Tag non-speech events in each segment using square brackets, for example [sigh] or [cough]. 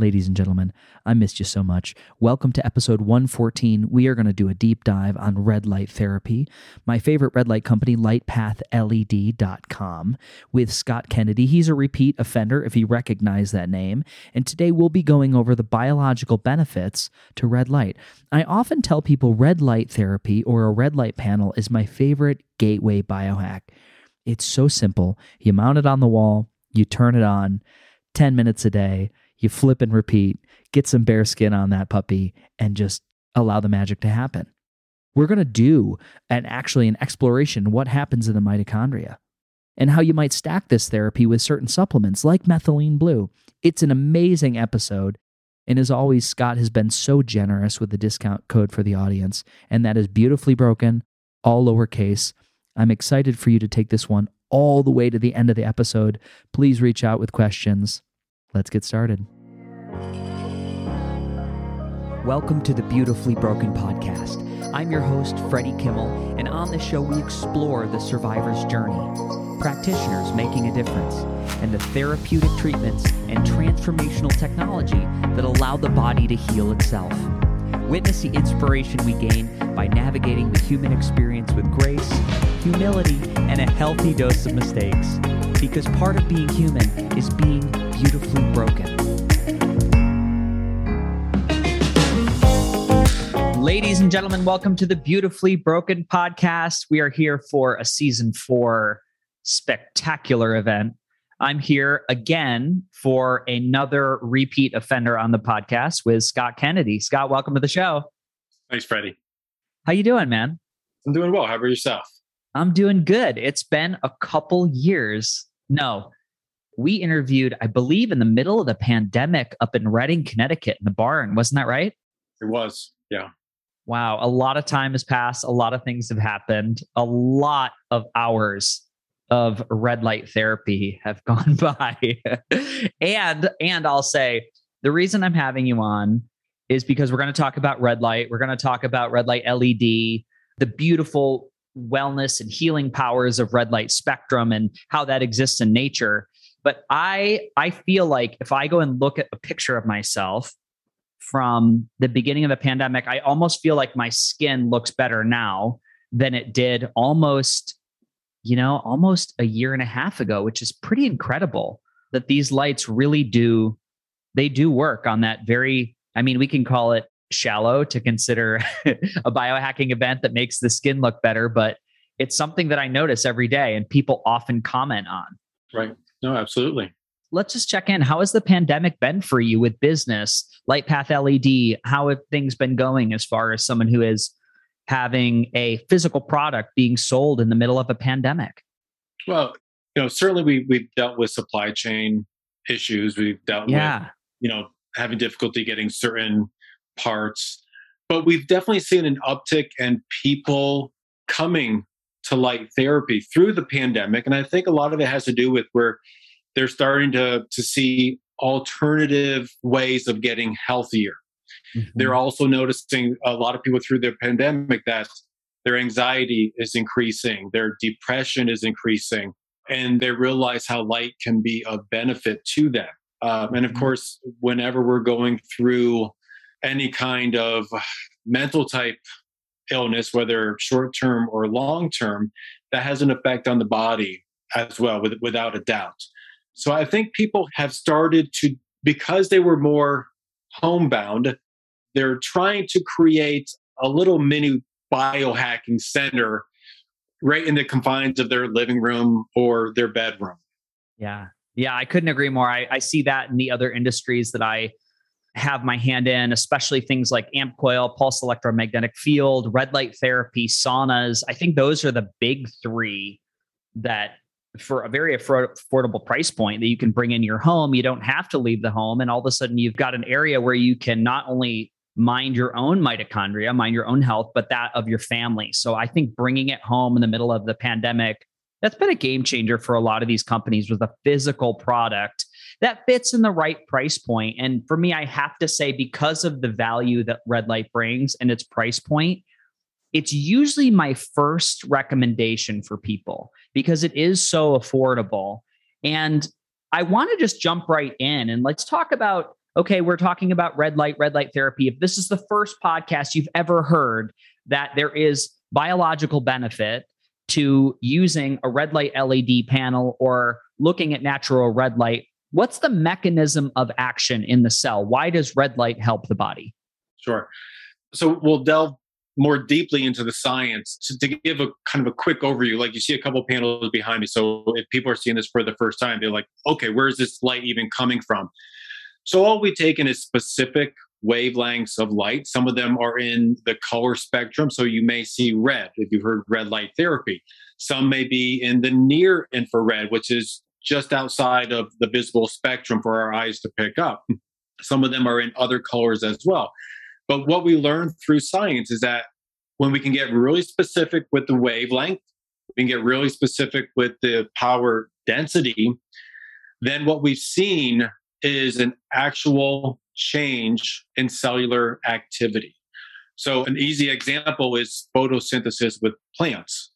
Ladies and gentlemen, I missed you so much. Welcome to episode 114. We are going to do a deep dive on red light therapy. My favorite red light company, lightpathled.com, with Scott Kennedy. He's a repeat offender if you recognize that name. And today we'll be going over the biological benefits to red light. I often tell people red light therapy or a red light panel is my favorite gateway biohack. It's so simple. You mount it on the wall, you turn it on 10 minutes a day you flip and repeat, get some bare skin on that puppy, and just allow the magic to happen. We're going to do an actually an exploration what happens in the mitochondria and how you might stack this therapy with certain supplements like methylene blue. It's an amazing episode. And as always, Scott has been so generous with the discount code for the audience, and that is beautifully broken, all lowercase. I'm excited for you to take this one all the way to the end of the episode. Please reach out with questions. Let's get started. Welcome to the Beautifully Broken Podcast. I'm your host, Freddie Kimmel, and on this show, we explore the survivor's journey, practitioners making a difference, and the therapeutic treatments and transformational technology that allow the body to heal itself. Witness the inspiration we gain by navigating the human experience with grace, humility, and a healthy dose of mistakes. Because part of being human is being beautifully broken. Ladies and gentlemen, welcome to the Beautifully Broken podcast. We are here for a season four spectacular event. I'm here again for another repeat offender on the podcast with Scott Kennedy. Scott, welcome to the show. Thanks, Freddie. How you doing, man? I'm doing well. How about yourself? I'm doing good. It's been a couple years. No, we interviewed, I believe, in the middle of the pandemic up in Redding, Connecticut, in the barn. Wasn't that right? It was. Yeah. Wow, a lot of time has passed. A lot of things have happened. A lot of hours of red light therapy have [laughs] gone by. and and I'll say the reason I'm having you on is because we're going to talk about red light. We're going to talk about red light LED, the beautiful wellness and healing powers of red light spectrum and how that exists in nature. But I I feel like if I go and look at a picture of myself from the beginning of the pandemic, I almost feel like my skin looks better now than it did almost, you know, almost a year and a half ago, which is pretty incredible that these lights really do, they do work on that very, I mean, we can call it shallow to consider [laughs] a biohacking event that makes the skin look better, but it's something that I notice every day and people often comment on. Right. No, absolutely let's just check in. How has the pandemic been for you with business, Lightpath LED? How have things been going as far as someone who is having a physical product being sold in the middle of a pandemic? Well, you know, certainly we we've dealt with supply chain issues. We've dealt yeah. with, you know, having difficulty getting certain parts. But we've definitely seen an uptick in people coming to light therapy through the pandemic. And I think a lot of it has to do with where they're starting to, to see alternative ways of getting healthier. Mm-hmm. They're also noticing a lot of people through the pandemic that their anxiety is increasing, their depression is increasing, and they realize how light can be of benefit to them. Um, and of mm-hmm. course, whenever we're going through any kind of mental type illness, whether short term or long term, that has an effect on the body as well, with, without a doubt. So I think people have started to, because they were more homebound, they're trying to create a little mini biohacking center right in the confines of their living room or their bedroom. Yeah. Yeah, I couldn't agree more. I, I see that in the other industries that I have my hand in, especially things like amp coil, pulse electromagnetic field, red light therapy, saunas. I think those are the big three that for a very affordable price point that you can bring in your home. You don't have to leave the home. And all of a sudden, you've got an area where you can not only mind your own mitochondria, mind your own health, but that of your family. So I think bringing it home in the middle of the pandemic, that's been a game changer for a lot of these companies with a physical product that fits in the right price point. And for me, I have to say, because of the value that Red Light brings and its price point, it's usually my first recommendation for people because it is so affordable. And I want to just jump right in and let's talk about okay, we're talking about red light, red light therapy. If this is the first podcast you've ever heard that there is biological benefit to using a red light LED panel or looking at natural red light, what's the mechanism of action in the cell? Why does red light help the body? Sure. So we'll delve more deeply into the science to, to, give a kind of a quick overview like you see a couple panels behind me so if people are seeing this for the first time they're like okay where's this light even coming from so all we've taken is specific wavelengths of light. Some of them are in the color spectrum so you may see red if you've heard red light therapy. Some may be in the near infrared which is just outside of the visible spectrum for our eyes to pick up. Some of them are in other colors as well. But what we learned through science is that when we can get really specific with the wavelength, we can get really specific with the power density, then what we've seen is an actual change in cellular activity. So an easy example is photosynthesis with plants.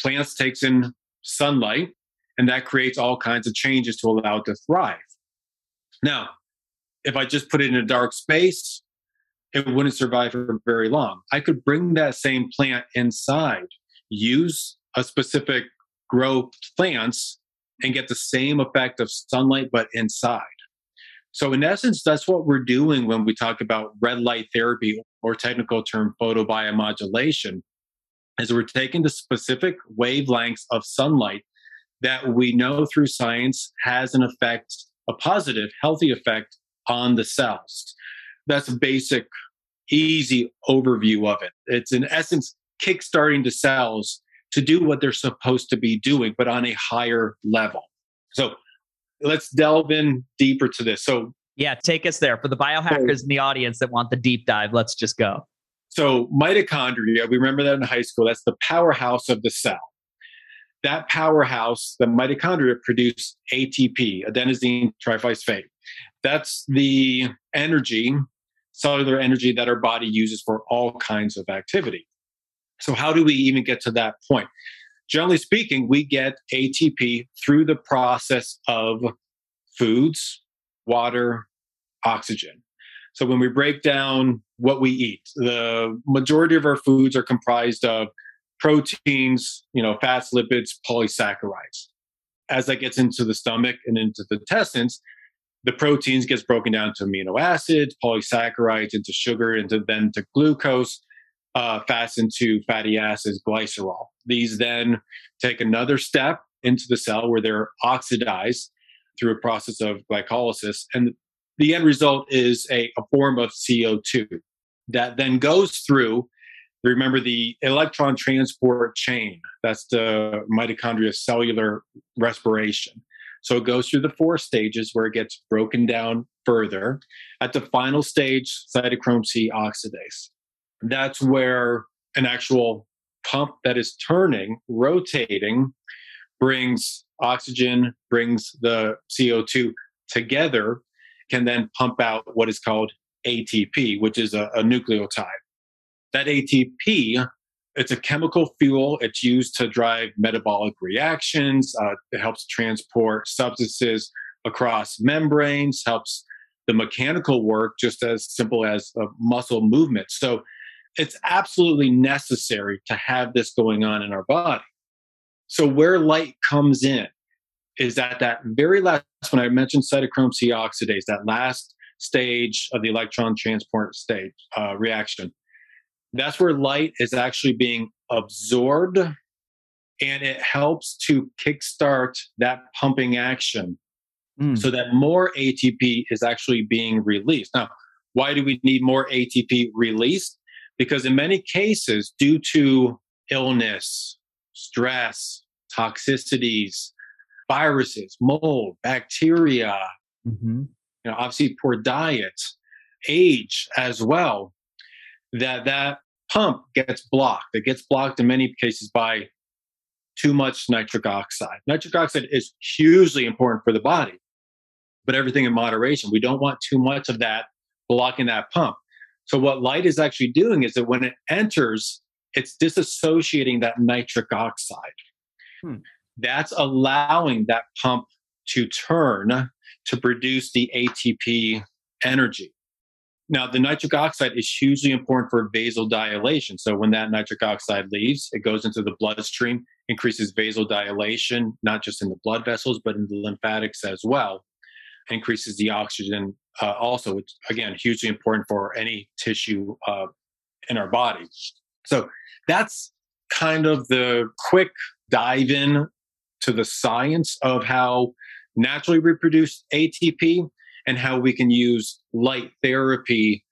Plants takes in sunlight and that creates all kinds of changes to allow it to thrive. Now, if I just put it in a dark space, it wouldn't survive for very long. I could bring that same plant inside, use a specific grow plants, and get the same effect of sunlight, but inside. So, in essence, that's what we're doing when we talk about red light therapy or technical term photobiomodulation, is we're taking the specific wavelengths of sunlight that we know through science has an effect, a positive, healthy effect on the cells. That's a basic easy overview of it. It's in essence kickstarting the cells to do what they're supposed to be doing, but on a higher level. So let's delve in deeper to this. So, yeah, take us there. For the biohackers so, in the audience that want the deep dive, let's just go. So, mitochondria, we remember that in high school, that's the powerhouse of the cell. That powerhouse, the mitochondria produce ATP, adenosine triphosphate. That's the energy cellular energy that our body uses for all kinds of activity. So, how do we even get to that point? Generally speaking, we get ATP through the process of foods, water, oxygen. So, when we break down what we eat, the majority of our foods are comprised of proteins, you know, fats, lipids, polysaccharides. As that gets into the stomach and into the intestines, the proteins gets broken down to amino acids, polysaccharides into sugar, into then to glucose, uh, fats into fatty acids, glycerol. These then take another step into the cell where they're oxidized through a process of glycolysis, and the end result is a, a form of CO2 that then goes through. Remember the electron transport chain. That's the mitochondria cellular respiration. So it goes through the four stages where it gets broken down further. At the final stage, cytochrome C oxidase. That's where an actual pump that is turning, rotating, brings oxygen, brings the CO2 together, can then pump out what is called ATP, which is a, a nucleotide. That ATP it's a chemical fuel. It's used to drive metabolic reactions. Uh, it helps transport substances across membranes, helps the mechanical work just as simple as a muscle movement. So it's absolutely necessary to have this going on in our body. So where light comes in is at that very last when I mentioned cytochrome C oxidase, that last stage of the electron transport stage uh, reaction that's where light is actually being absorbed and it helps to kickstart that pumping action mm. so that more ATP is actually being released. Now, why do we need more ATP released? Because in many cases, due to illness, stress, toxicities, viruses, mold, bacteria, mm-hmm. you know, obviously poor diet, age as well, that that pump gets blocked. It gets blocked in many cases by too much nitric oxide. Nitric oxide is hugely important for the body, but everything in moderation. We don't want too much of that blocking that pump. So, what light is actually doing is that when it enters, it's disassociating that nitric oxide. Hmm. That's allowing that pump to turn to produce the ATP energy. Now, the nitric oxide is hugely important for vasodilation. So, when that nitric oxide leaves, it goes into the bloodstream, increases vasodilation, not just in the blood vessels, but in the lymphatics as well, increases the oxygen uh, also, which again, hugely important for any tissue uh, in our body. So, that's kind of the quick dive in to the science of how naturally reproduced ATP and how we can use light therapy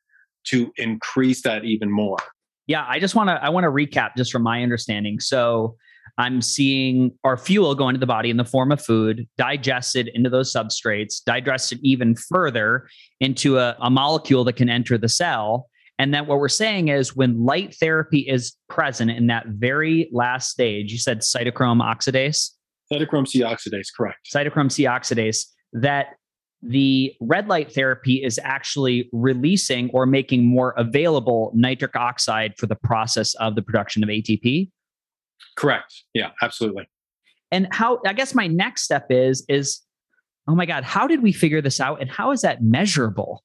to increase that even more. Yeah, I just want to I want to recap just from my understanding. So, I'm seeing our fuel go into the body in the form of food, digested into those substrates, digested even further into a, a molecule that can enter the cell. And then what we're saying is when light therapy is present in that very last stage, you said cytochrome oxidase? Cytochrome C oxidase, correct. Cytochrome C oxidase, that the red light therapy is actually releasing or making more available nitric oxide for the process of the production of ATP. Correct. Yeah, absolutely. And how I guess my next step is is oh my god, how did we figure this out and how is that measurable?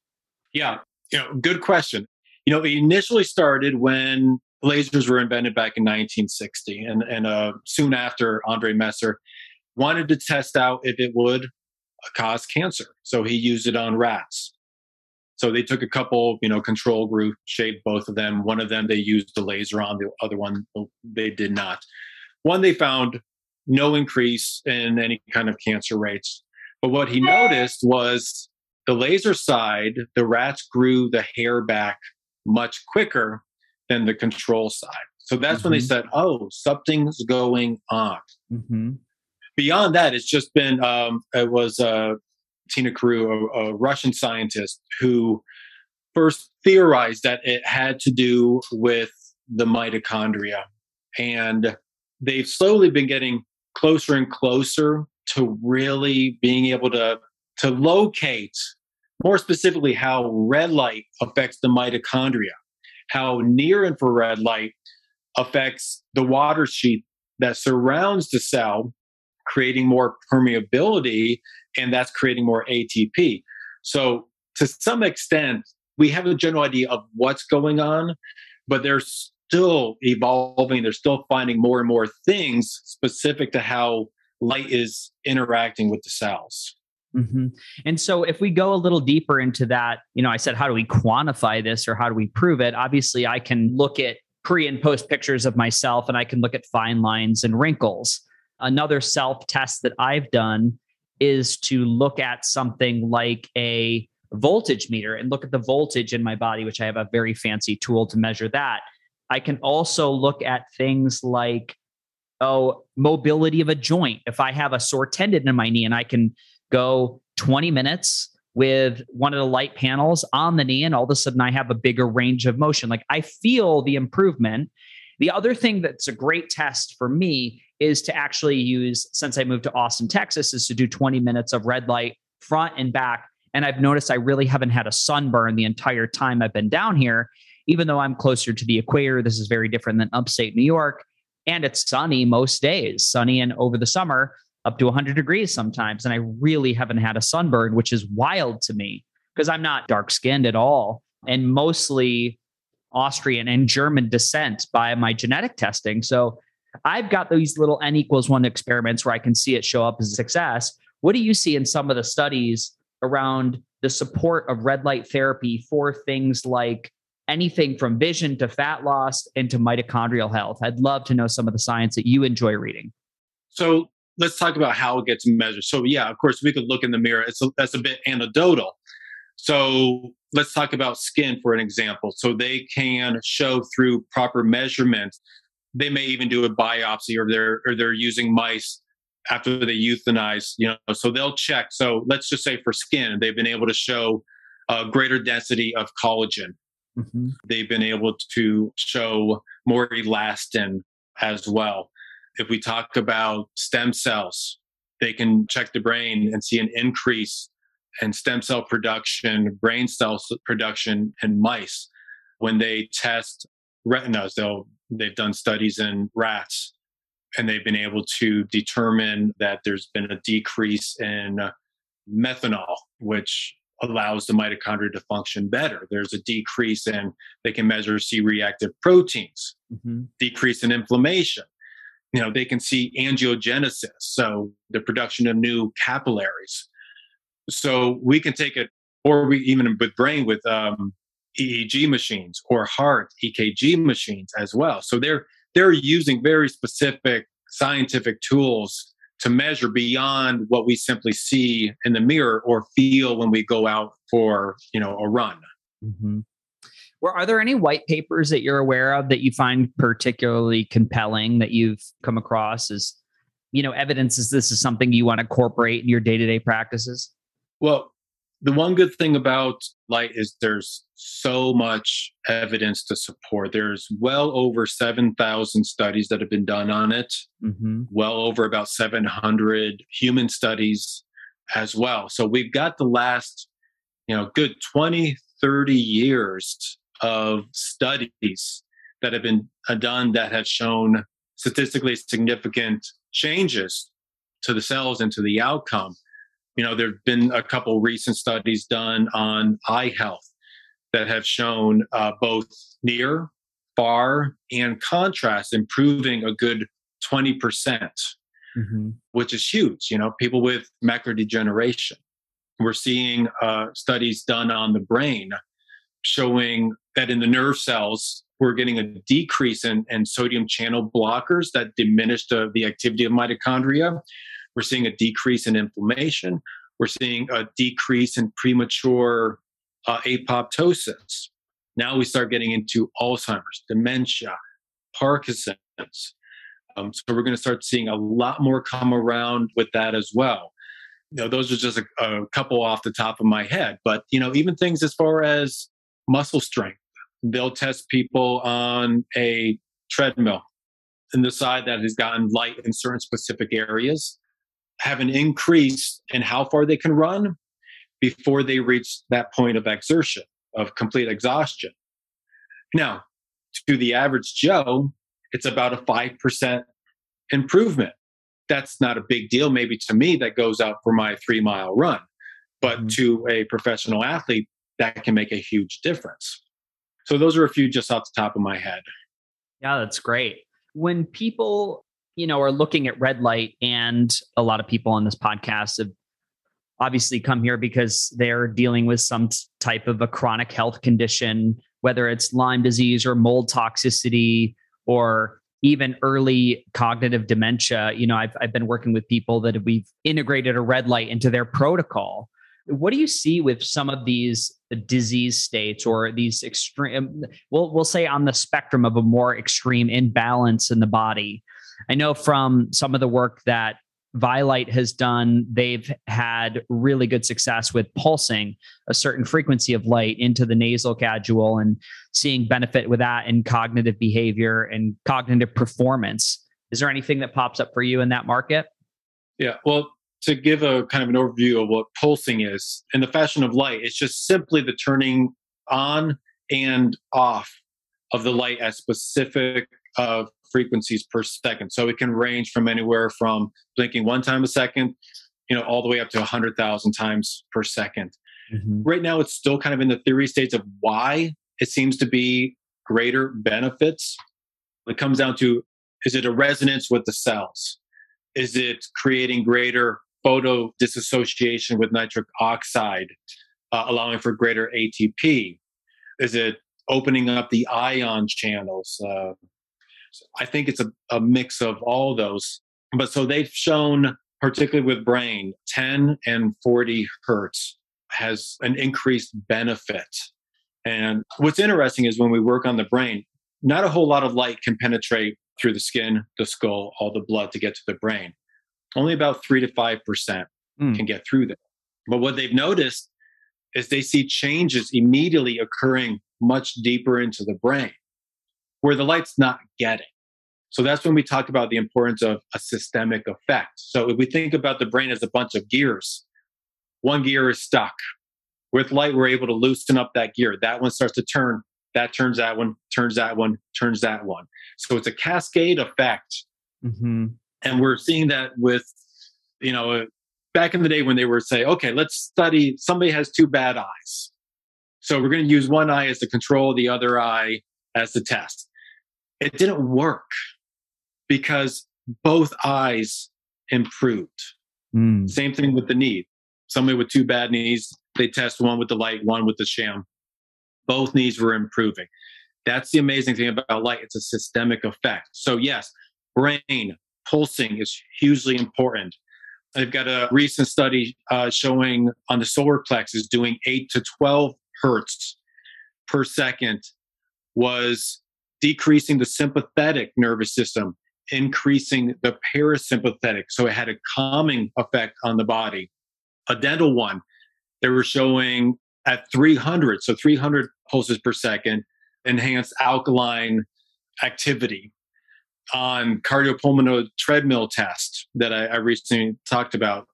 Yeah, you know, good question. You know, it initially started when lasers were invented back in 1960 and and uh, soon after Endre Mester wanted to test out if it would cause cancer. So he used it on rats. So they took a couple, you know, control group, shaped both of them. One of them they used the laser on, the other one they did not. One they found no increase in any kind of cancer rates. But what he noticed was the laser side, the rats grew the hair back much quicker than the control side. So that's mm-hmm. when they mm-hmm. said, oh, something's going on. Mm-hmm beyond that, it's just been um, it was uh, Tiina Karu, a, a, Russian scientist, who first theorized that it had to do with the mitochondria, and they've slowly been getting closer and closer to really being able to to locate more specifically how red light affects the mitochondria, how near infrared light affects the water sheet that surrounds the cell creating more permeability, and that's creating more ATP. So, to some extent, we have a general idea of what's going on, but they're still evolving. They're still finding more and more things specific to how light is interacting with the cells. Mm-hmm. And so, if we go a little deeper into that, you know, I said, how do we quantify this or how do we prove it? Obviously, I can look at pre and post pictures of myself and I can look at fine lines and wrinkles another self test that I've done is to look at something like a voltage meter and look at the voltage in my body, which I have a very fancy tool to measure that. I can also look at things like, oh, mobility of a joint. If I have a sore tendon in my knee and I can go 20 minutes with one of the light panels on the knee, and all of a sudden I have a bigger range of motion. Like I feel the improvement. The other thing that's a great test for me is to actually use, since I moved to Austin, Texas, is to do 20 minutes of red light front and back. And I've noticed I really haven't had a sunburn the entire time I've been down here, even though I'm closer to the equator. This is very different than upstate New York. And it's sunny most days, sunny and over the summer, up to 100 degrees sometimes. And I really haven't had a sunburn, which is wild to me because I'm not dark skinned at all and mostly Austrian and German descent by my genetic testing. So I've got these little n equals one experiments where I can see it show up as a success. What do you see in some of the studies around the support of red light therapy for things like anything from vision to fat loss and to mitochondrial health? I'd love to know some of the science that you enjoy reading. So let's talk about how it gets measured. So yeah, of course, we could look in the mirror. It's a, that's a bit anecdotal. So let's talk about skin for an example. So they can show through proper measurement they may even do a biopsy or they're or they're using mice after they euthanize you know so they'll check. So let's just say for skin they've been able to show a greater density of collagen. Mm-hmm. they've been able to show more elastin as well. If we talk about stem cells they can check the brain and see an increase in stem cell production brain cell production in mice. When they test retinas they'll they've done studies in rats and they've been able to determine that there's been a decrease in methanol, which allows the mitochondria to function better. There's a decrease in, they can measure C reactive proteins, mm-hmm. decrease in inflammation. You know, they can see angiogenesis, so the production of new capillaries. So we can take it, or we even with brain with um, EEG machines or heart EKG machines as well. So they're they're using very specific scientific tools to measure beyond what we simply see in the mirror or feel when we go out for you know a run. Mm-hmm. Well, are there any white papers that you're aware of that you find particularly compelling that you've come across as you know evidence is this is something you want to incorporate in your day-to-day practices? Well, the one good thing about light is there's so much evidence to support. There's well over 7,000 studies that have been done on it, mm-hmm. well over about 700 human studies as well. So we've got the last, you know, good 20, 30 years of studies that have been uh, done that have shown statistically significant changes to the cells and to the outcome you know, there have been a couple recent studies done on eye health that have shown uh, both near, far, and contrast improving a good 20%, percent mm-hmm. which is huge. You know, people with macular degeneration. We're seeing uh, studies done on the brain showing that in the nerve cells, we're getting a decrease in, in sodium channel blockers that diminish the, the activity of mitochondria. We're seeing a decrease in inflammation. We're seeing a decrease in premature uh, apoptosis. Now we start getting into Alzheimer's, dementia, Parkinson's. Um, so we're going to start seeing a lot more come around with that as well. You know, those are just a, a couple off the top of my head. But you know, even things as far as muscle strength, they'll test people on a treadmill and decide that has gotten light in certain specific areas have an increase in how far they can run before they reach that point of exertion, of complete exhaustion. Now, to the average Joe, it's about a 5% improvement. That's not a big deal, maybe to me, that goes out for my three mile run. But mm-hmm. to a professional athlete, that can make a huge difference. So, those are a few just off the top of my head. Yeah, that's great. When people you know, are looking at red light, and a lot of people on this podcast have obviously come here because they're dealing with some type of a chronic health condition, whether it's Lyme disease or mold toxicity or even early cognitive dementia. You know, I've, I've been working with people that we've integrated a red light into their protocol. What do you see with some of these disease states or these extreme, we'll, we'll say on the spectrum of a more extreme imbalance in the body? I know from some of the work that Vielight has done, they've had really good success with pulsing a certain frequency of light into the nasal cadule and seeing benefit with that in cognitive behavior and cognitive performance. Is there anything that pops up for you in that market? Yeah, well, to give a kind of an overview of what pulsing is, in the fashion of light, it's just simply the turning on and off of the light at specific uh, frequencies per second. So it can range from anywhere from blinking one time a second, you know, all the way up to 100,000 times per 2nd mm-hmm. Right now, it's still kind of in the theory states of why it seems to be greater benefits. It comes down to is it a resonance with the cells? Is it creating greater photo disassociation with nitric oxide, uh, allowing for greater ATP? Is it opening up the ion channels? Uh, I think it's a, a mix of all those. But so they've shown, particularly with brain, 10 and 40 hertz has an increased benefit. And what's interesting is when we work on the brain, not a whole lot of light can penetrate through the skin, the skull, all the blood to get to the brain. Only about three to 5% mm. can get through there. But what they've noticed is they see changes immediately occurring much deeper into the brain where the light's not getting. So that's when we talk about the importance of a systemic effect. So if we think about the brain as a bunch of gears, one gear is stuck. With light, we're able to loosen up that gear. That one starts to turn. That turns that one, turns that one, turns that one. So it's a cascade effect. Mm-hmm. And we're seeing that with, you know, back in the day when they were say, okay, let's study somebody has two bad eyes. So we're going to use one eye as the control, the other eye as the test. It didn't work because both eyes improved. Mm. Same thing with the knee. Somebody with two bad knees, they test one with the light, one with the sham. Both knees were improving. That's the amazing thing about light. It's a systemic effect. So, yes, brain pulsing is hugely important. I've got a recent study uh, showing on the solar plexus doing 8 to 12 hertz per second was decreasing the sympathetic nervous system, increasing the parasympathetic. So it had a calming effect on the body. A dental one, they were showing at 300, so 300 pulses per second, enhanced alkaline activity on cardiopulmonary treadmill test that I, I recently talked about.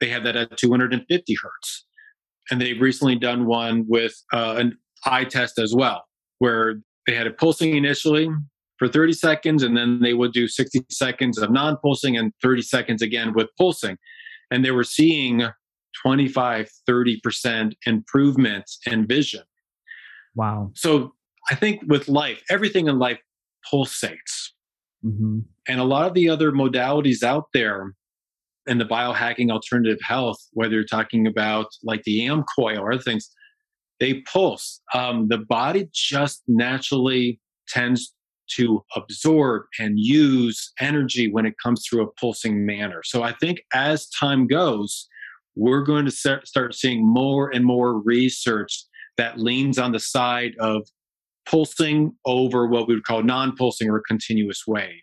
They had that at 250 hertz. And they've recently done one with uh, an eye test as well, where they had it pulsing initially for 30 seconds, and then they would do 60 seconds of non pulsing and 30 seconds again with pulsing. And they were seeing 25, 30% improvements in vision. Wow. So I think with life, everything in life pulsates. Mm-hmm. And a lot of the other modalities out there in the biohacking alternative health, whether you're talking about like the AM coil or other things, they pulse. Um, the body just naturally tends to absorb and use energy when it comes through a pulsing manner. So I think as time goes, we're going to start seeing more and more research that leans on the side of pulsing over what we would call non pulsing or continuous wave.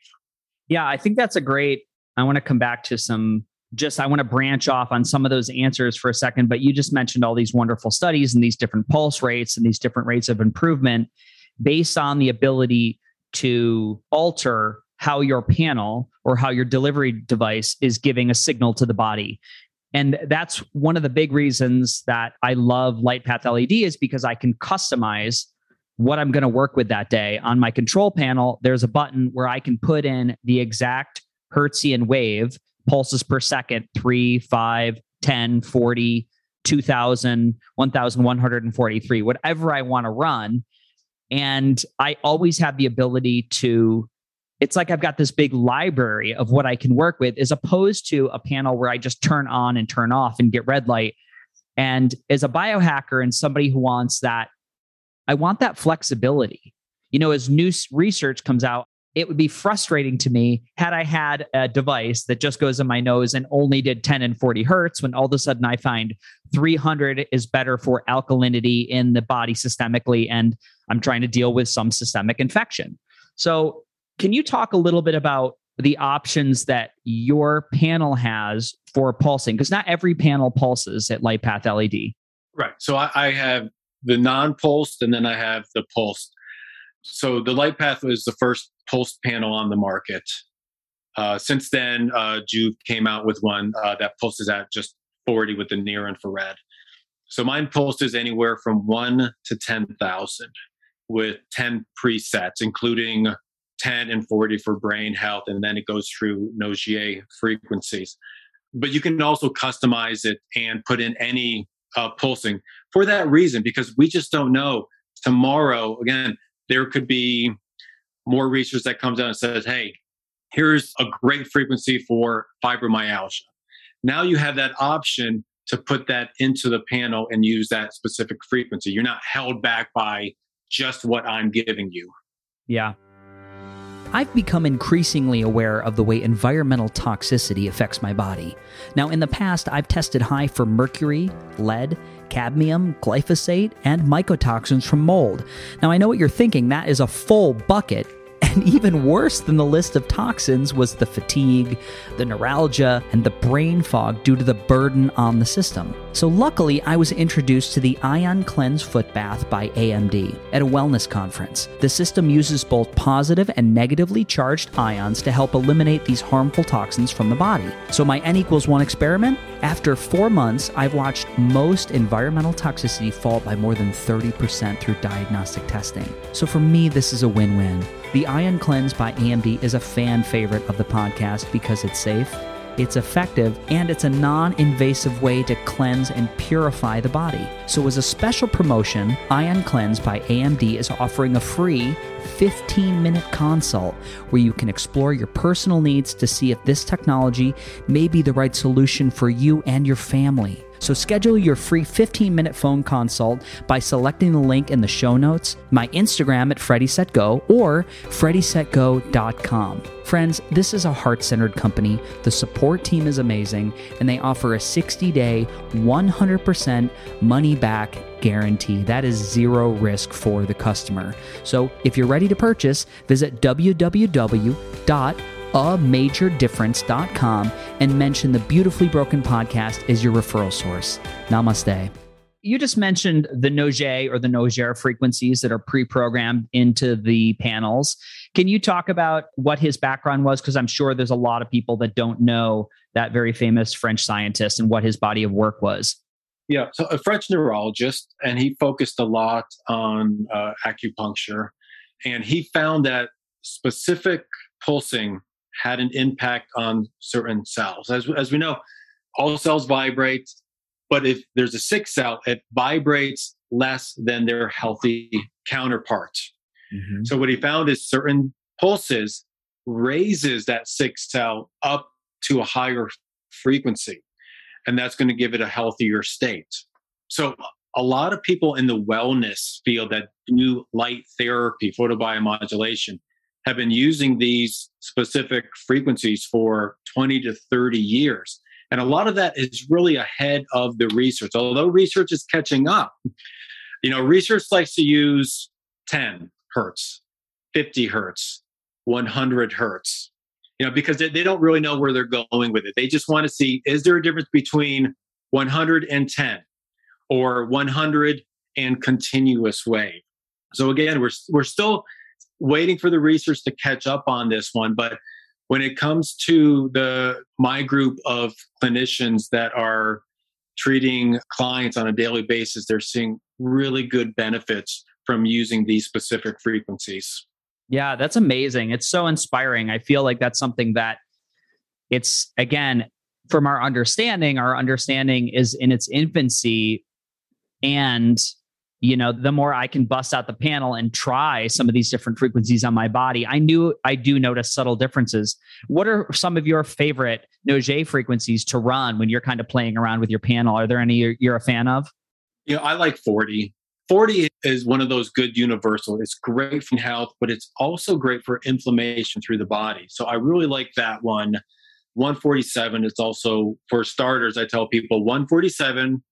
Yeah, I think that's a great. I want to come back to some just I want to branch off on some of those answers for a second, but you just mentioned all these wonderful studies and these different pulse rates and these different rates of improvement based on the ability to alter how your panel or how your delivery device is giving a signal to the body. And that's one of the big reasons that I love LightPath LED is because I can customize what I'm going to work with that day. On my control panel, there's a button where I can put in the exact Hertzian wave, pulses per second, 3, 5, 10, 40, 2000, 1143, whatever I want to run. And I always have the ability to, it's like I've got this big library of what I can work with, as opposed to a panel where I just turn on and turn off and get red light. And as a biohacker and somebody who wants that I want that flexibility. You know, as new research comes out, it would be frustrating to me had I had a device that just goes in my nose and only did 10 and 40 hertz when all of a sudden I find 300 is better for alkalinity in the body systemically. And I'm trying to deal with some systemic infection. So, can you talk a little bit about the options that your panel has for pulsing? Because not every panel pulses at LightPath LED. Right. So I, I have the non-pulsed, and then I have the pulsed. So the LightPath was the first pulsed panel on the market. Uh, since then, uh, Joovv came out with one uh, that pulses at just 40 with the near infrared. So mine pulses anywhere from one to 10,000 with 10 presets, including 10 and 40 for brain health, and then it goes through Nogier frequencies. But you can also customize it and put in any uh, pulsing for that reason, because we just don't know tomorrow. Again, there could be more research that comes out and says, hey, here's a great frequency for fibromyalgia. Now you have that option to put that into the panel and use that specific frequency. You're not held back by just what I'm giving you. Yeah. I've become increasingly aware of the way environmental toxicity affects my body. Now, in the past, I've tested high for mercury, lead, cadmium, glyphosate, and mycotoxins from mold. Now, I know what you're thinking that is a full bucket, and even worse than the list of toxins was the fatigue, the neuralgia, and the brain fog due to the burden on the system. So, luckily, I was introduced to the Ion Cleanse Foot Bath by AMD at a wellness conference. The system uses both positive and negatively charged ions to help eliminate these harmful toxins from the body. So, my N equals 1 experiment? After four months, I've watched most environmental toxicity fall by more than 30% through diagnostic testing. So, for me, this is a win win. The Ion Cleanse by AMD is a fan favorite of the podcast because it's safe, it's effective, and it's a non invasive way to cleanse and purify the body. So, as a special promotion, Ion Cleanse by AMD is offering a free 15 minute consult where you can explore your personal needs to see if this technology may be the right solution for you and your family. So schedule your free 15 minute phone consult by selecting the link in the show notes, my Instagram at FreddieSetGo, or FreddieSetGo.com. Friends, this is a heart centered company. The support team is amazing, and they offer a 60 day, 100% money back guarantee. That is zero risk for the customer. So if you're ready to purchase, visit www amajordifference.com and mention the Beautifully Broken podcast as your referral source. Namaste. You just mentioned the Nogier or the Nogier frequencies that are pre programmed into the panels. Can you talk about what his background was? Because I'm sure there's a lot of people that don't know that very famous French scientist and what his body of work was. Yeah, so a French neurologist, and he focused a lot on uh, acupuncture. And he found that specific pulsing had an impact on certain cells. As, as we know, all cells vibrate, but if there's a sick cell, it vibrates less than their healthy counterpart. Mm-hmm. So what he found is certain pulses raises that sick cell up to a higher frequency, and that's going to give it a healthier state. So a lot of people in the wellness field that do light therapy, photobiomodulation, have been using these specific frequencies for 20 to 30 years. And a lot of that is really ahead of the research. Although research is catching up, you know, research likes to use 10 hertz, 50 hertz, 100 hertz, you know, because they, they don't really know where they're going with it. They just want to see is there a difference between 110 or 100 and continuous wave? So again, we're, we're still waiting for the research to catch up on this one. But when it comes to the my group of clinicians that are treating clients on a daily basis, they're seeing really good benefits from using these specific frequencies. Yeah, that's amazing. It's so inspiring. I feel like that's something that it's again from our understanding, our understanding is in its infancy and you know, the more I can bust out the panel and try some of these different frequencies on my body, I knew I do notice subtle differences. What are some of your favorite Nogier frequencies to run when you're kind of playing around with your panel? Are there any you're, you're a fan of? You know, I like 40. 40 is one of those good universal. It's great for health, but it's also great for inflammation through the body. So I really like that one. 147 is also for starters. I tell people 147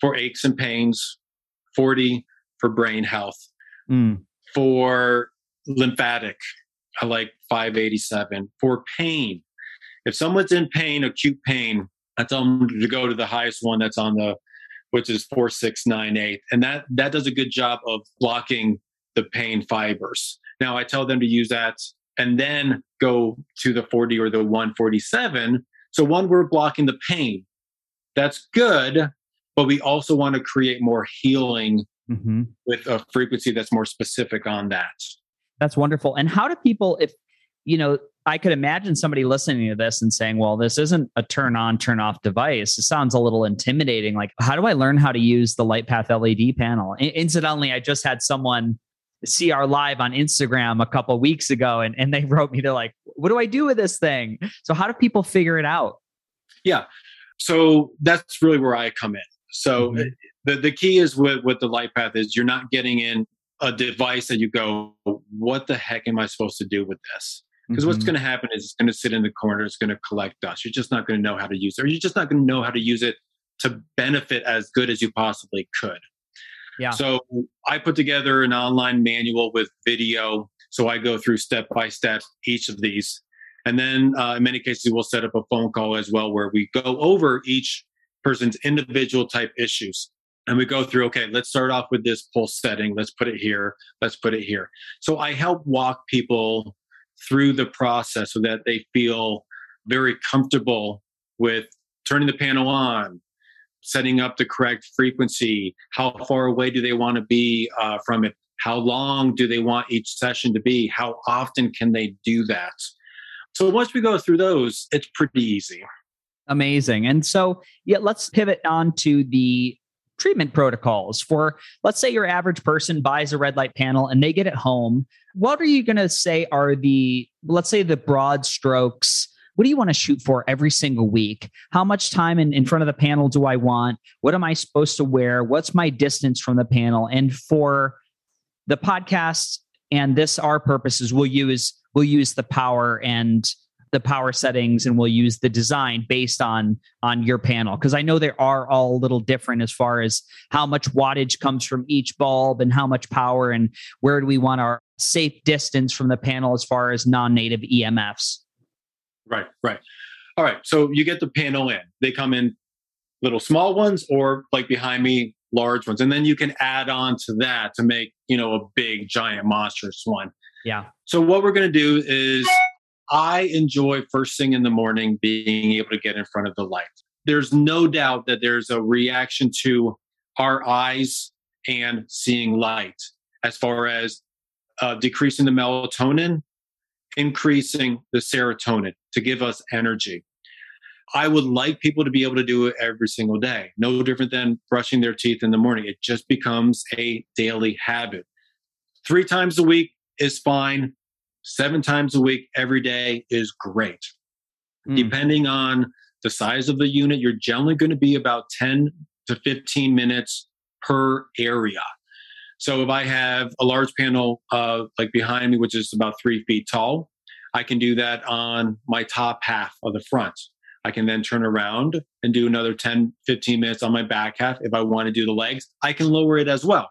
for aches and pains, 40 for brain health. Mm. For lymphatic, I like 587. For pain, if someone's in pain, acute pain, I tell them to go to the highest one that's on the, which is 4698. And that, that does a good job of blocking the pain fibers. Now I tell them to use that and then go to the 40 or the 147. So one, we're blocking the pain. That's good, but we also want to create more healing mm-hmm. with a frequency that's more specific on that. That's wonderful. And how do people, if, you know, I could imagine somebody listening to this and saying, well, this isn't a turn on, turn off device. It sounds a little intimidating. Like, how do I learn how to use the LightPath LED panel? I- incidentally, I just had someone see our live on Instagram a couple weeks ago and, and they [laughs] wrote me, they're like, what do I do with this thing? So, how do people figure it out? Yeah. So, that's really where I come in. So mm-hmm. the, the key is with, with the light path is you're not getting in a device that you go, what the heck am I supposed to do with this? Because mm-hmm. what's going to happen is it's going to sit in the corner, it's going to collect dust. You're just not going to know how to use it, or you're just not going to know how to use it to benefit as good as you possibly could. Yeah. So I put together an online manual with video. So I go through step by step each of these. And then uh, in many cases, we'll set up a phone call as well where we go over each person's individual type issues. And we go through, okay, let's start off with this pulse setting. Let's put it here. Let's put it here. So I help walk people through the process so that they feel very comfortable with turning the panel on, setting up the correct frequency, how far away do they want to be uh, from it, how long do they want each session to be, how often can they do that. So once we go through those, it's pretty easy. Amazing. And so, yeah, let's pivot on to the treatment protocols for let's say your average person buys a red light panel and they get it home. What are you going to say are the let's say the broad strokes? What do you want to shoot for every single week? How much time in, in front of the panel do i want? What am i supposed to wear? What's my distance from the panel? And for the podcast and this our purposes we'll use we'll use the power and the power settings and we'll use the design based on on your panel. Because i know they are all a little different as far as how much wattage comes from each bulb and how much power and where do we want our safe distance from the panel as far as non-native emfs right right. All right so you get the panel in. They come in little small ones or like behind me large ones. And then you can add on to that to make you know a big giant monstrous one. Yeah. So what we're going to do is I enjoy first thing in the morning being able to get in front of the light. There's no doubt that there's a reaction to our eyes and seeing light as far as uh, decreasing the melatonin, increasing the serotonin to give us energy. I would like people to be able to do it every single day, no different than brushing their teeth in the morning. It just becomes a daily habit. Three times a week is fine seven times a week, every day is great. Mm. Depending on the size of the unit, you're generally going to be about 10 to 15 minutes per area. So if I have a large panel uh, like behind me, which is about three feet tall, I can do that on my top half of the front. I can then turn around and do another 10, 15 minutes on my back half. If I want to do the legs, I can lower it as well.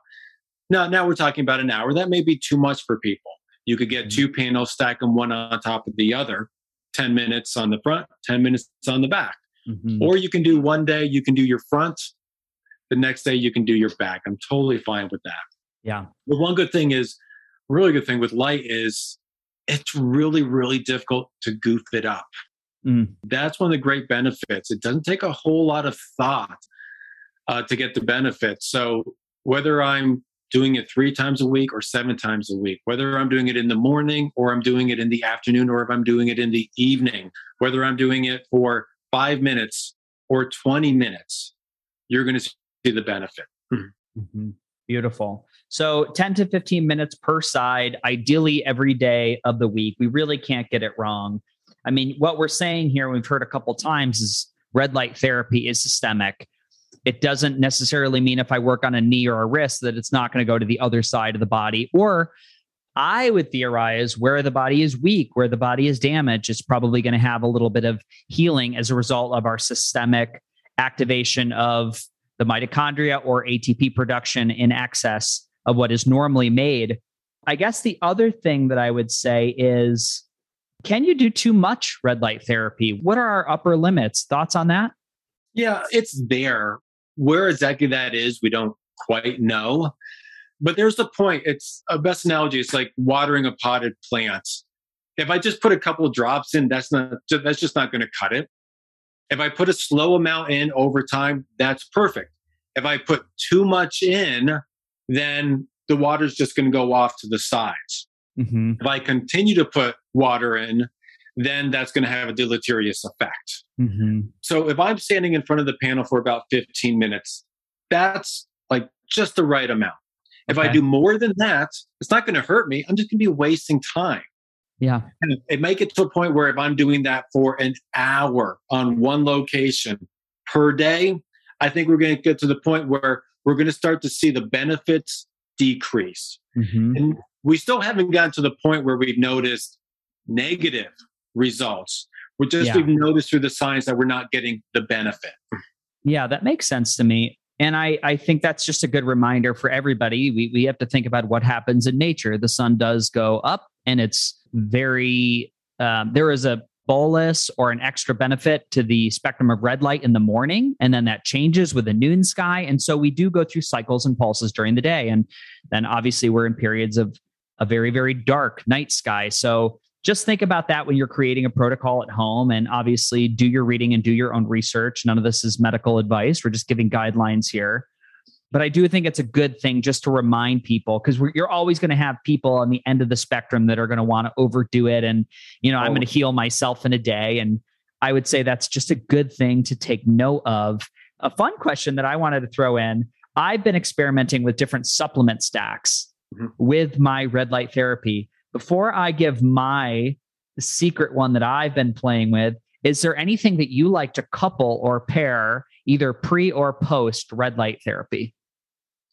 Now, now we're talking about an hour. That may be too much for people. You could get mm-hmm. two panels, stack them one on top of the other, 10 minutes on the front, 10 minutes on the back. Mm-hmm. Or you can do one day, you can do your front, the next day, you can do your back. I'm totally fine with that. Yeah. The one good thing is, really good thing with light is it's really, really difficult to goof it up. Mm. That's one of the great benefits. It doesn't take a whole lot of thought uh, to get the benefits. So whether I'm doing it three times a week or seven times a week, whether I'm doing it in the morning or I'm doing it in the afternoon or if I'm doing it in the evening, whether I'm doing it for five minutes or 20 minutes, you're going to see the benefit. Mm-hmm. Beautiful. So 10 to 15 minutes per side, ideally every day of the week. We really can't get it wrong. I mean, what we're saying here, we've heard a couple times, is red light therapy is systemic it doesn't necessarily mean if I work on a knee or a wrist that it's not going to go to the other side of the body. Or I would theorize where the body is weak, where the body is damaged, it's probably going to have a little bit of healing as a result of our systemic activation of the mitochondria or ATP production in excess of what is normally made. I guess the other thing that I would say is can you do too much red light therapy? What are our upper limits? Thoughts on that? Yeah, it's there. Where exactly that is, we don't quite know. But there's the point. It's a best analogy. It's like watering a potted plant. If I just put a couple drops in, that's not that's just not going to cut it. If I put a slow amount in over time, that's perfect. If I put too much in, then the water's just going to go off to the sides. Mm-hmm. If I continue to put water in, then that's going to have a deleterious effect. Mm-hmm. So if I'm standing in front of the panel for about 15 minutes, that's like just the right amount. If okay. I do more than that, it's not going to hurt me. I'm just going to be wasting time. Yeah. And it may get to a point where if I'm doing that for an hour on one location per day, I think we're going to get to the point where we're going to start to see the benefits decrease. Mm-hmm. And we still haven't gotten to the point where we've noticed negative results. We're just yeah. we've noticed through the science that we're not getting the benefit. Yeah, that makes sense to me. And I, I think that's just a good reminder for everybody. We, we have to think about what happens in nature. The sun does go up, and it's very, um, there is a bolus or an extra benefit to the spectrum of red light in the morning. And then that changes with the noon sky. And so we do go through cycles and pulses during the day. And then obviously we're in periods of a very, very dark night sky. So just think about that when you're creating a protocol at home and obviously do your reading and do your own research. None of this is medical advice. We're just giving guidelines here. But I do think it's a good thing just to remind people because you're always going to have people on the end of the spectrum that are going to want to overdo it. And, you know, oh. I'm going to heal myself in a day. And I would say that's just a good thing to take note of. A fun question that I wanted to throw in I've been experimenting with different supplement stacks mm-hmm. with my red light therapy. Before I give my secret one that I've been playing with, is there anything that you like to couple or pair either pre or post red light therapy?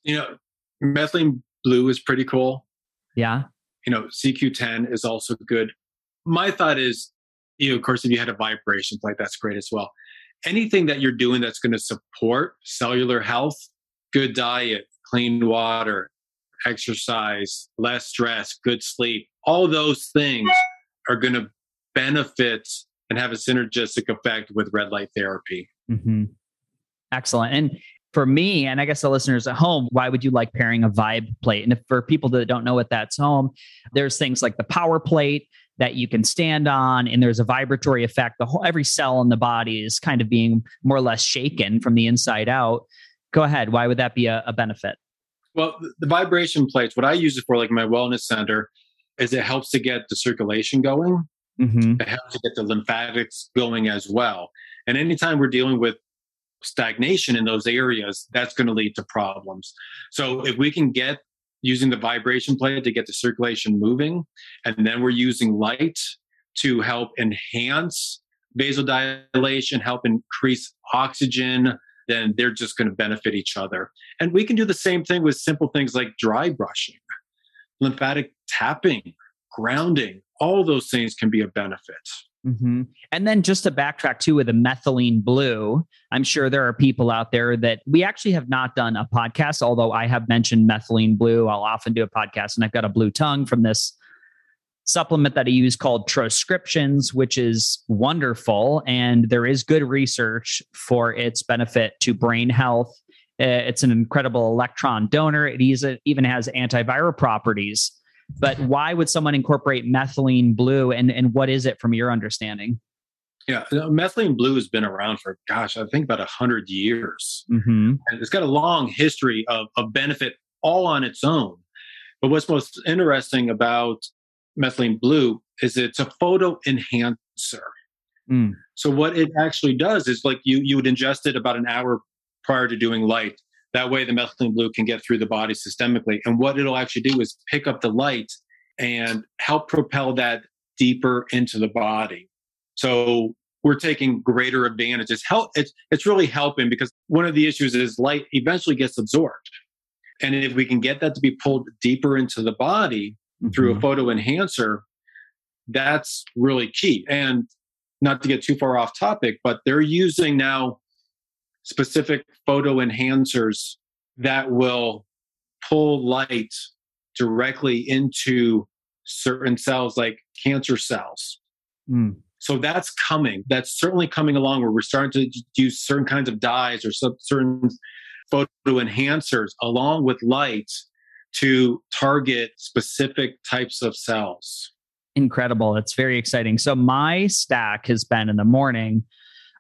You know, methylene blue is pretty cool. Yeah. You know, CoQ10 is also good. My thought is, you know, of course, if you had a vibration plate, that's great as well. Anything that you're doing that's going to support cellular health, good diet, clean water, exercise, less stress, good sleep, all those things are going to benefit and have a synergistic effect with red light therapy. Mm-hmm. Excellent. And for me, and I guess the listeners at home, why would you like pairing a vibe plate? And if for people that don't know what that's home, there's things like the power plate that you can stand on, and there's a vibratory effect. The whole every cell in the body is kind of being more or less shaken from the inside out. Go ahead. Why would that be a, a benefit? Well, the, vibration plates, what I use it for, like my wellness center, is it helps to get the circulation going. Mm-hmm. It helps to get the lymphatics going as well. And anytime we're dealing with stagnation in those areas, that's going to lead to problems. So if we can get using the vibration plate to get the circulation moving, and then we're using light to help enhance vasodilation, help increase oxygen, then they're just going to benefit each other. And we can do the same thing with simple things like dry brushing, lymphatic tapping, grounding. All those things can be a benefit. Mm-hmm. And then just to backtrack too with the methylene blue, I'm sure there are people out there that we actually have not done a podcast, although I have mentioned methylene blue. I'll often do a podcast and I've got a blue tongue from this supplement that I use called Transcriptions, which is wonderful. And there is good research for its benefit to brain health. Uh, it's an incredible electron donor. It even has antiviral properties but why would someone incorporate methylene blue and, and what is it from your understanding? Yeah, methylene blue has been around for, gosh, I think about 100 years. Mm-hmm. And it's got a long history of, of benefit all on its own. But what's most interesting about methylene blue is it's a photo enhancer. Mm. So what it actually does is like you you would ingest it about an hour prior to doing light that way, the methylene blue can get through the body systemically. And what it'll actually do is pick up the light and help propel that deeper into the body. So we're taking greater advantage. It's help. It's it's really helping because one of the issues is light eventually gets absorbed, and if we can get that to be pulled deeper into the body mm-hmm. through a mm-hmm. photo enhancer, that's really key. And not to get too far off topic, but they're using now specific photo enhancers that will pull light directly into certain cells like cancer cells. Mm. So that's coming. That's certainly coming along where we're starting to use certain kinds of dyes or certain photo enhancers along with light to target specific types of cells. Incredible. It's very exciting. So my stack has been in the morning.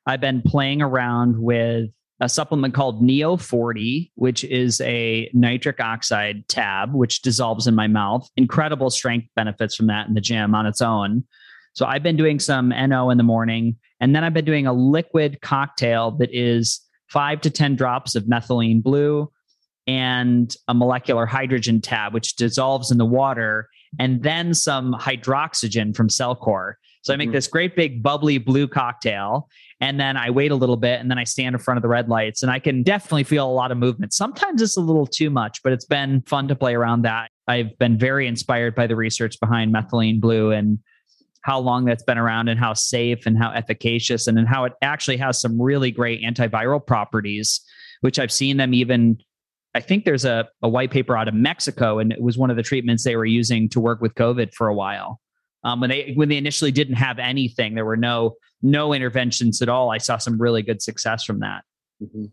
I've been playing around with a supplement called Neo 40, which is a nitric oxide tab, which dissolves in my mouth. Incredible strength benefits from that in the gym on its own. So I've been doing some NO in the morning, and then I've been doing a liquid cocktail that is five to 10 drops of methylene blue and a molecular hydrogen tab, which dissolves in the water, and then some hydroxygen from Cellcore. So I make mm-hmm. this great big bubbly blue cocktail and then I wait a little bit and then I stand in front of the red lights and I can definitely feel a lot of movement. Sometimes it's a little too much, but it's been fun to play around that. I've been very inspired by the research behind methylene blue and how long that's been around and how safe and how efficacious and, and how it actually has some really great antiviral properties, which I've seen them even I think there's a, a white paper out of Mexico, and it was one of the treatments they were using to work with COVID for a while. Um, when they when they initially didn't have anything, there were no no interventions at all. I saw some really good success from that. Mm-hmm.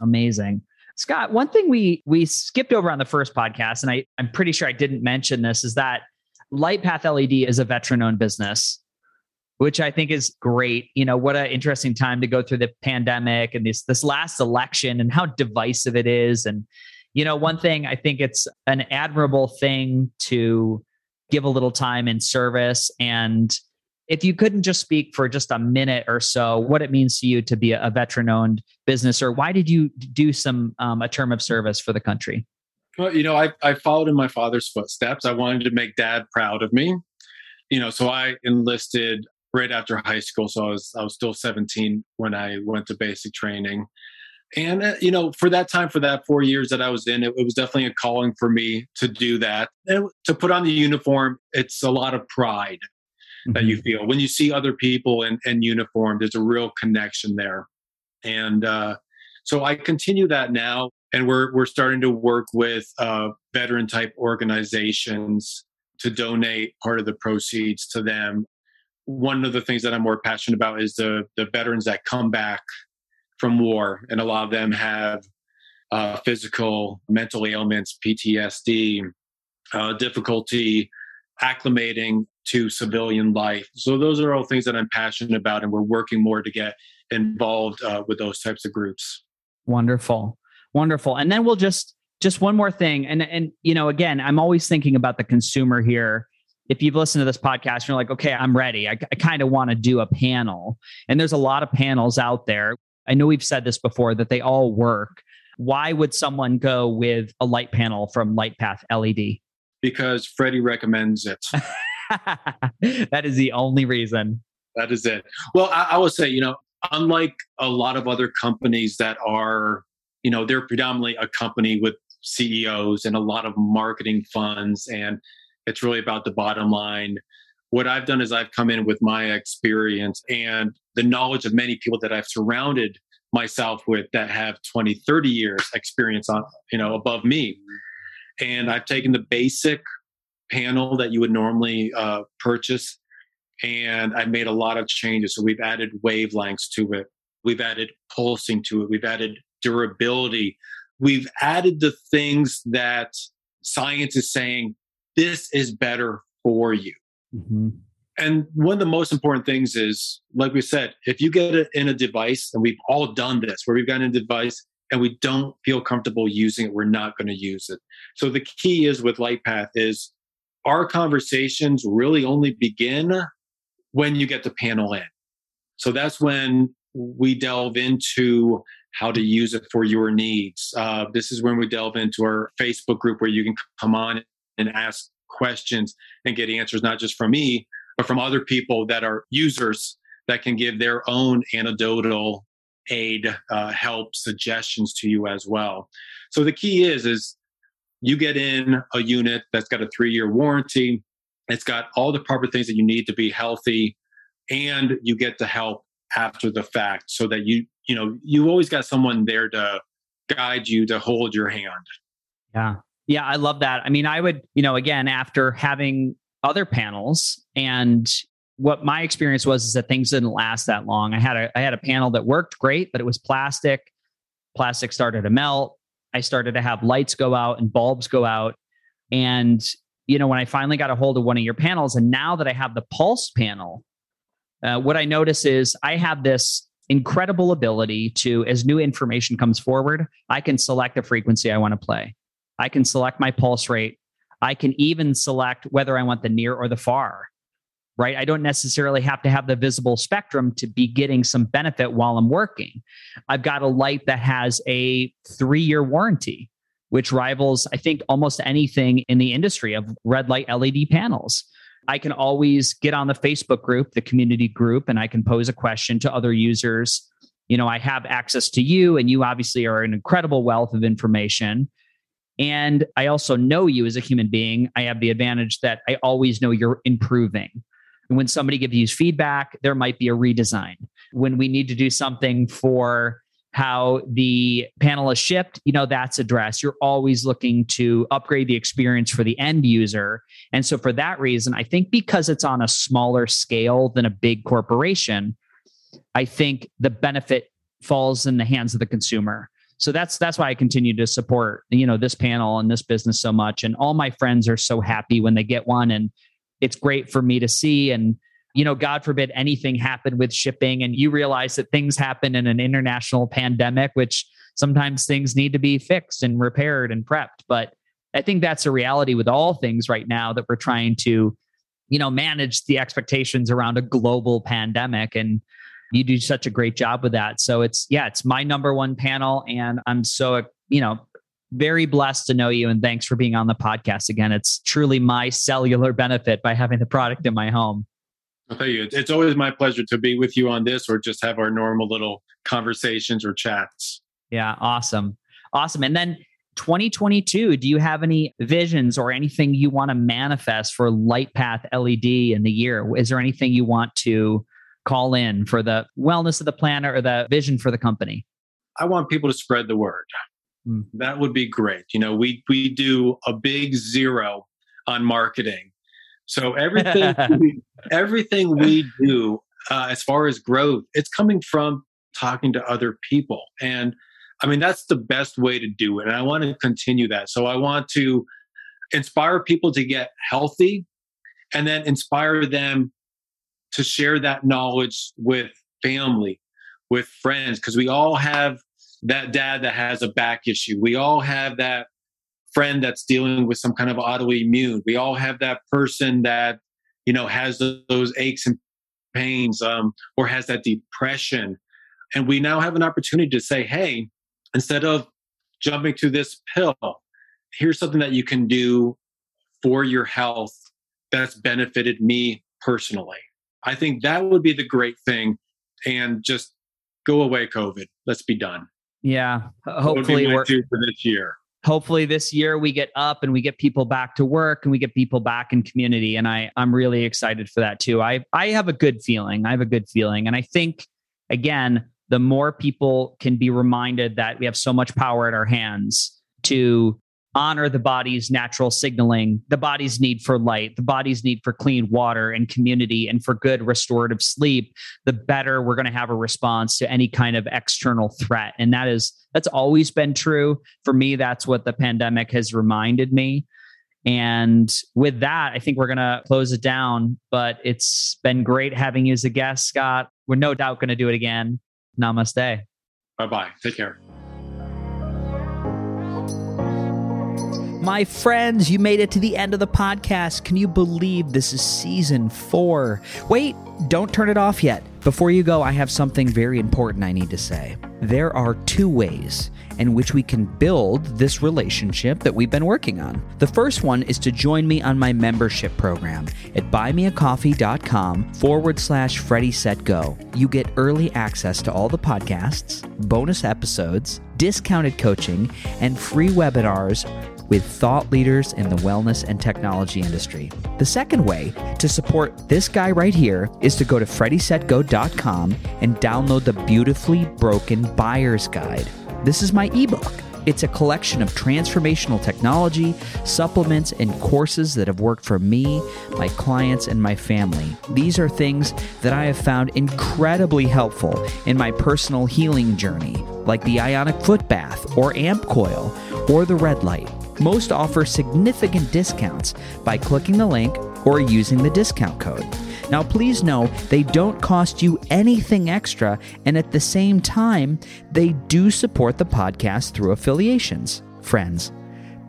Amazing. Scott, one thing we we skipped over on the first podcast, and I, I'm pretty sure I didn't mention this, is that LightPath LED is a veteran-owned business, which I think is great. You know, what an interesting time to go through the pandemic and this this last election and how divisive it is. And, you know, one thing I think it's an admirable thing to give a little time in service and if you couldn't just speak for just a minute or so, what it means to you to be a veteran owned business, or why did you do some um, a term of service for the country? Well, you know, I, I followed in my father's footsteps. I wanted to make dad proud of me. You know, so I enlisted right after high school. So I was I was still 17 when I went to basic training. And uh, you know, for that time, for that four years that I was in, it, it was definitely a calling for me to do that. And to put on the uniform, it's a lot of pride mm-hmm. that you mm-hmm. feel when you see other people in, in uniform. There's a real connection there, and uh, so I continue that now and we're we're starting to work with uh, veteran type organizations to donate part of the proceeds to them. One of the things that I'm more passionate about is the the veterans that come back from war, and a lot of them have uh, physical, mental ailments, PTSD, uh, difficulty acclimating to civilian life. So those are all things that I'm passionate about, and we're working more to get involved uh, with those types of groups. Wonderful. Wonderful. And then we'll just just one more thing. And and you know, again, I'm always thinking about the consumer here. If you've listened to this podcast, you're like, okay, I'm ready. I, I kind of want to do a panel. And there's a lot of panels out there. I know we've said this before that they all work. Why would someone go with a light panel from LightPath LED? Because Freddie recommends it. [laughs] that is the only reason. That is it. Well, I, I will say, you know, unlike a lot of other companies that are you know they're predominantly a company with CEOs and a lot of marketing funds and it's really about the bottom line. What I've done is I've come in with my experience and the knowledge of many people that I've surrounded myself with that have 20 30 years experience on you know above me. And I've taken the basic panel that you would normally uh, purchase and I've made a lot of changes. So we've added wavelengths to it. We've added pulsing to it. We've added durability. We've added the things that science is saying this is better for you. Mm-hmm. And one of the most important things is, like we said, if you get it in a device, and we've all done this, where we've gotten a device and we don't feel comfortable using it, we're not going to use it. So the key is with LightPath is our conversations really only begin when you get the panel in. So that's when we delve into how to use it for your needs. Uh, this is when we delve into our Facebook group where you can come on and ask questions and get answers, not just from me, but from other people that are users that can give their own anecdotal aid, uh, help, suggestions to you as well. So the key is, is you get in a unit that's got a three-year warranty. It's got all the proper things that you need to be healthy, and you get the help after the fact so that you you know you always got someone there to guide you to hold your hand yeah yeah i love that. I mean i would you know again after having other panels and what my experience was is that things didn't last that long. I had a i had a panel that worked great but it was plastic. Plastic started to melt. I started to have lights go out and bulbs go out. And you know when i finally got a hold of one of your panels and now that i have the pulse panel uh, what i notice is i have this incredible ability to, as new information comes forward, I can select a frequency I want to play. I can select my pulse rate. I can even select whether I want the near or the far, right? I don't necessarily have to have the visible spectrum to be getting some benefit while I'm working. I've got a light that has a three year warranty, which rivals, I think, almost anything in the industry of red light LED panels. I can always get on the Facebook group, the community group, and I can pose a question to other users. You know, I have access to you, and you obviously are an incredible wealth of information. And I also know you as a human being. I have the advantage that I always know you're improving. And when somebody gives you feedback, there might be a redesign. When we need to do something for how the panel is shipped, you know, that's addressed. You're always looking to upgrade the experience for the end user. And so for that reason, I think because it's on a smaller scale than a big corporation, I think the benefit falls in the hands of the consumer. So that's that's why I continue to support, you know, this panel and this business so much. And all my friends are so happy when they get one. And it's great for me to see. And you know, God forbid anything happened with shipping and you realize that things happen in an international pandemic, which sometimes things need to be fixed and repaired and prepped. But I think that's a reality with all things right now that we're trying to you know, manage the expectations around a global pandemic. And you do such a great job with that. So it's, yeah, it's my number one panel. And I'm so, you know, very blessed to know you. And thanks for being on the podcast again. It's truly my cellular benefit by having the product in my home. I'll tell you, it's always my pleasure to be with you on this or just have our normal little conversations or chats. Yeah, awesome. Awesome. And then 2022, do you have any visions or anything you want to manifest for LightPath LED in the year? Is there anything you want to call in for the wellness of the planet or the vision for the company? I want people to spread the word. Mm. That would be great. You know, we we do a big zero on marketing. So everything [laughs] we, everything we do uh, as far as growth, it's coming from talking to other people. And I mean, that's the best way to do it. And I want to continue that. So I want to inspire people to get healthy and then inspire them to share that knowledge with family, with friends, because we all have that dad that has a back issue. We all have that friend that's dealing with some kind of autoimmune. We all have that person that, you know, has those aches and pains um, or has that depression. And we now have an opportunity to say, hey, instead of jumping to this pill, here's something that you can do for your health that's benefited me personally. I think that would be the great thing. And just go away, COVID. Let's be done. Yeah. Hopefully, we're for this year. Hopefully, this year we get up and we get people back to work and we get people back in community. And I, I'm really excited for that too. I, I have a good feeling. I have a good feeling. And I think, again, the more people can be reminded that we have so much power at our hands to honor the body's natural signaling, the body's need for light, the body's need for clean water and community and for good restorative sleep, the better we're going to have a response to any kind of external threat. And that is that's always been true. For me, that's what the pandemic has reminded me. And with that, I think we're going to close it down. But it's been great having you as a guest, Scott. We're no doubt going to do it again. Namaste. Bye bye. Take care. My friends, you made it to the end of the podcast. Can you believe this is season four? Wait, don't turn it off yet. Before you go, I have something very important I need to say. There are two ways in which we can build this relationship that we've been working on. The first one is to join me on my membership program at buymeacoffee.com forward slash Freddie Set Go. You get early access to all the podcasts, bonus episodes, discounted coaching, and free webinars with thought leaders in the wellness and technology industry. The second way to support this guy right here is to go to freddiesetgo.com and download the beautifully broken buyer's guide. This is my ebook. It's a collection of transformational technology, supplements, and courses that have worked for me, my clients, and my family. These are things that I have found incredibly helpful in my personal healing journey, like the ionic foot bath, or amp coil, or the red light. Most offer significant discounts by clicking the link or using the discount code. Now, please know they don't cost you anything extra, and at the same time, they do support the podcast through affiliations. Friends,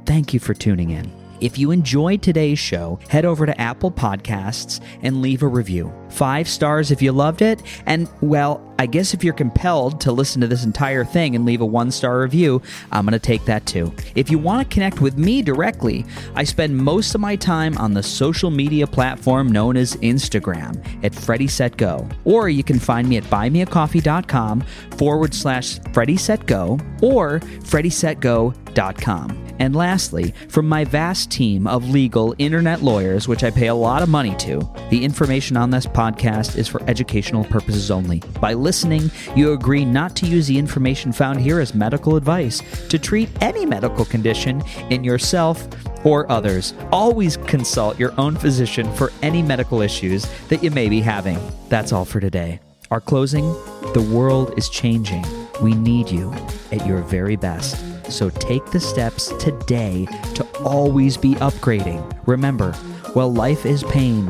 thank you for tuning in. If you enjoyed today's show, head over to Apple Podcasts and leave a review. Five stars if you loved it, and well, I guess if you're compelled to listen to this entire thing and leave a one star review, I'm going to take that too. If you want to connect with me directly, I spend most of my time on the social media platform known as Instagram at Freddie Set Go. Or you can find me at buymeacoffee.com forward slash Freddie Set Go or FreddieSetGo.com. And lastly, from my vast team of legal internet lawyers, which I pay a lot of money to, the information on this podcast is for educational purposes only. By listening, you agree not to use the information found here as medical advice to treat any medical condition in yourself or others. Always consult your own physician for any medical issues that you may be having. That's all for today. Our closing the world is changing. We need you at your very best. So take the steps today to always be upgrading. Remember, while life is pain,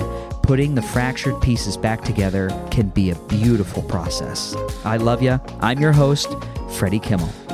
putting the fractured pieces back together can be a beautiful process. I love you. I'm your host, Freddie Kimmel.